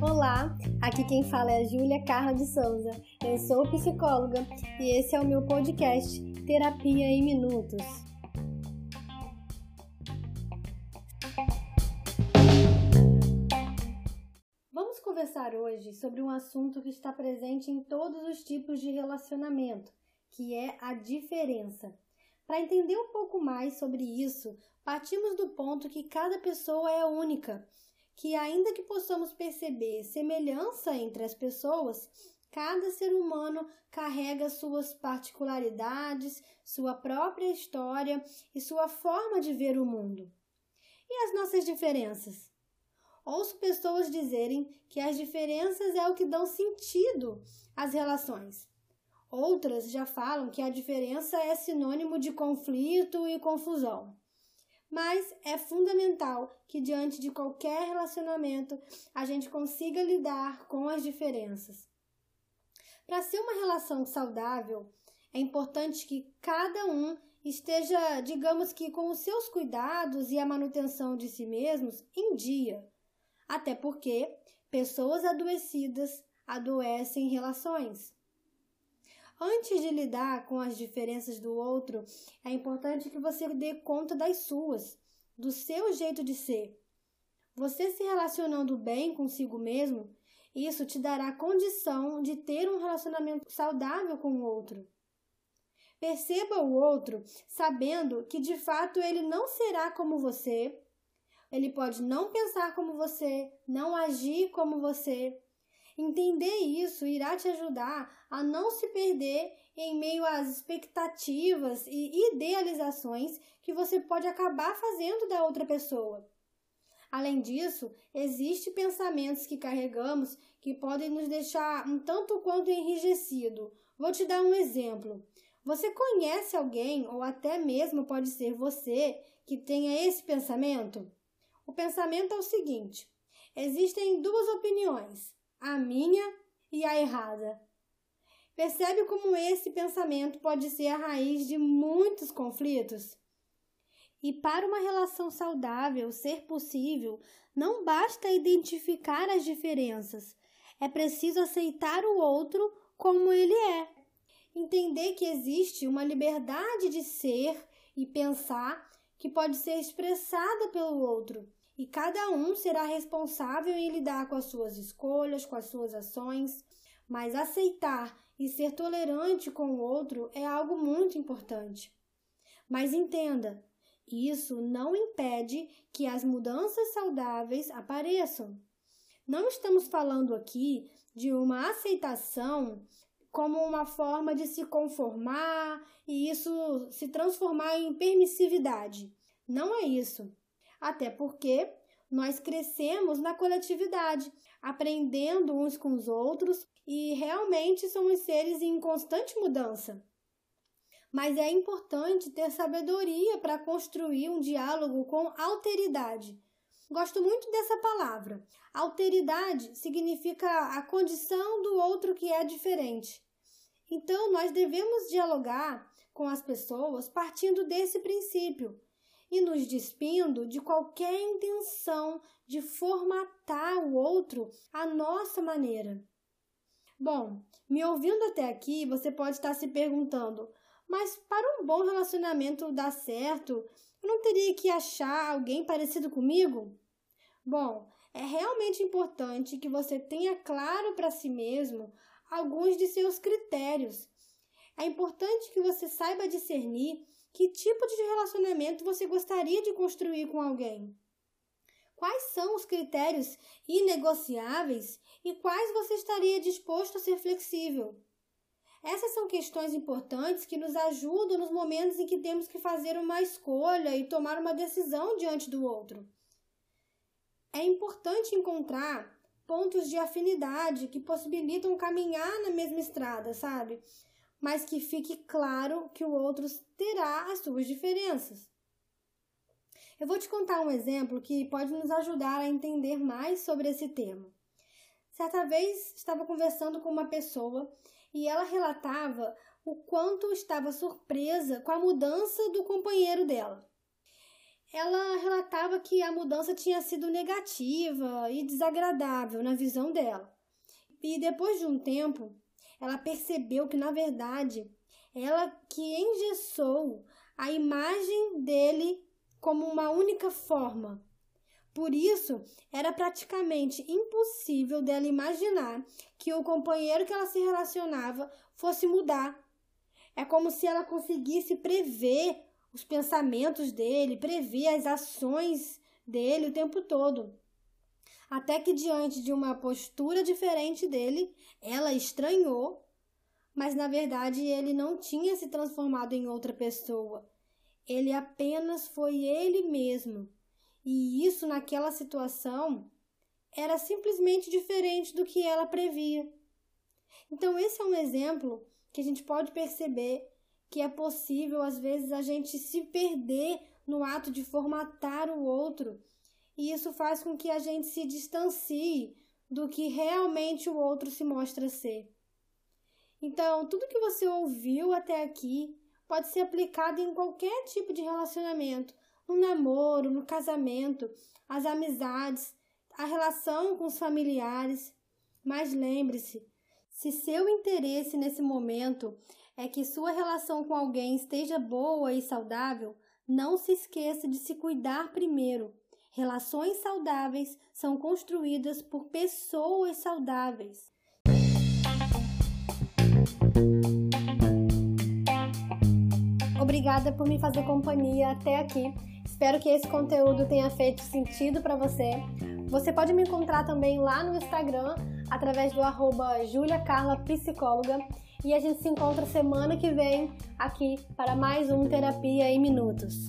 Olá, aqui quem fala é a Júlia Carla de Souza. Eu sou psicóloga e esse é o meu podcast Terapia em Minutos. Vamos conversar hoje sobre um assunto que está presente em todos os tipos de relacionamento, que é a diferença. Para entender um pouco mais sobre isso, partimos do ponto que cada pessoa é única, que ainda que possamos perceber semelhança entre as pessoas, cada ser humano carrega suas particularidades, sua própria história e sua forma de ver o mundo. E as nossas diferenças? Ouço pessoas dizerem que as diferenças é o que dão sentido às relações. Outras já falam que a diferença é sinônimo de conflito e confusão. Mas é fundamental que, diante de qualquer relacionamento, a gente consiga lidar com as diferenças. Para ser uma relação saudável, é importante que cada um esteja, digamos que, com os seus cuidados e a manutenção de si mesmos em dia. Até porque pessoas adoecidas adoecem relações. Antes de lidar com as diferenças do outro, é importante que você dê conta das suas, do seu jeito de ser. Você se relacionando bem consigo mesmo, isso te dará condição de ter um relacionamento saudável com o outro. Perceba o outro sabendo que de fato ele não será como você, ele pode não pensar como você, não agir como você, Entender isso irá te ajudar a não se perder em meio às expectativas e idealizações que você pode acabar fazendo da outra pessoa. Além disso, existem pensamentos que carregamos que podem nos deixar um tanto quanto enrijecido. Vou te dar um exemplo. Você conhece alguém, ou até mesmo pode ser você, que tenha esse pensamento? O pensamento é o seguinte: existem duas opiniões a minha e a errada. Percebe como esse pensamento pode ser a raiz de muitos conflitos? E para uma relação saudável ser possível, não basta identificar as diferenças, é preciso aceitar o outro como ele é. Entender que existe uma liberdade de ser e pensar que pode ser expressada pelo outro e cada um será responsável em lidar com as suas escolhas, com as suas ações, mas aceitar e ser tolerante com o outro é algo muito importante. Mas entenda, isso não impede que as mudanças saudáveis apareçam. Não estamos falando aqui de uma aceitação como uma forma de se conformar e isso se transformar em permissividade. Não é isso até porque nós crescemos na coletividade, aprendendo uns com os outros e realmente somos seres em constante mudança. Mas é importante ter sabedoria para construir um diálogo com alteridade. Gosto muito dessa palavra. Alteridade significa a condição do outro que é diferente. Então, nós devemos dialogar com as pessoas partindo desse princípio e nos despindo de qualquer intenção de formatar o outro à nossa maneira. Bom, me ouvindo até aqui, você pode estar se perguntando: mas para um bom relacionamento dar certo, eu não teria que achar alguém parecido comigo? Bom, é realmente importante que você tenha claro para si mesmo alguns de seus critérios. É importante que você saiba discernir que tipo de relacionamento você gostaria de construir com alguém? Quais são os critérios inegociáveis e quais você estaria disposto a ser flexível? Essas são questões importantes que nos ajudam nos momentos em que temos que fazer uma escolha e tomar uma decisão diante do outro. É importante encontrar pontos de afinidade que possibilitam caminhar na mesma estrada, sabe? Mas que fique claro que o outro terá as suas diferenças. Eu vou te contar um exemplo que pode nos ajudar a entender mais sobre esse tema. Certa vez estava conversando com uma pessoa e ela relatava o quanto estava surpresa com a mudança do companheiro dela. ela relatava que a mudança tinha sido negativa e desagradável na visão dela. E depois de um tempo, ela percebeu que, na verdade, ela que engessou a imagem dele como uma única forma. Por isso, era praticamente impossível dela imaginar que o companheiro que ela se relacionava fosse mudar. É como se ela conseguisse prever os pensamentos dele, prever as ações dele o tempo todo. Até que, diante de uma postura diferente dele, ela estranhou, mas na verdade ele não tinha se transformado em outra pessoa. Ele apenas foi ele mesmo. E isso, naquela situação, era simplesmente diferente do que ela previa. Então, esse é um exemplo que a gente pode perceber que é possível, às vezes, a gente se perder no ato de formatar o outro, e isso faz com que a gente se distancie do que realmente o outro se mostra ser. Então, tudo que você ouviu até aqui pode ser aplicado em qualquer tipo de relacionamento, no namoro, no casamento, as amizades, a relação com os familiares. Mas lembre-se, se seu interesse nesse momento é que sua relação com alguém esteja boa e saudável, não se esqueça de se cuidar primeiro. Relações saudáveis são construídas por pessoas saudáveis. Obrigada por me fazer companhia até aqui. Espero que esse conteúdo tenha feito sentido para você. Você pode me encontrar também lá no Instagram através do arroba e a gente se encontra semana que vem aqui para mais um Terapia em Minutos.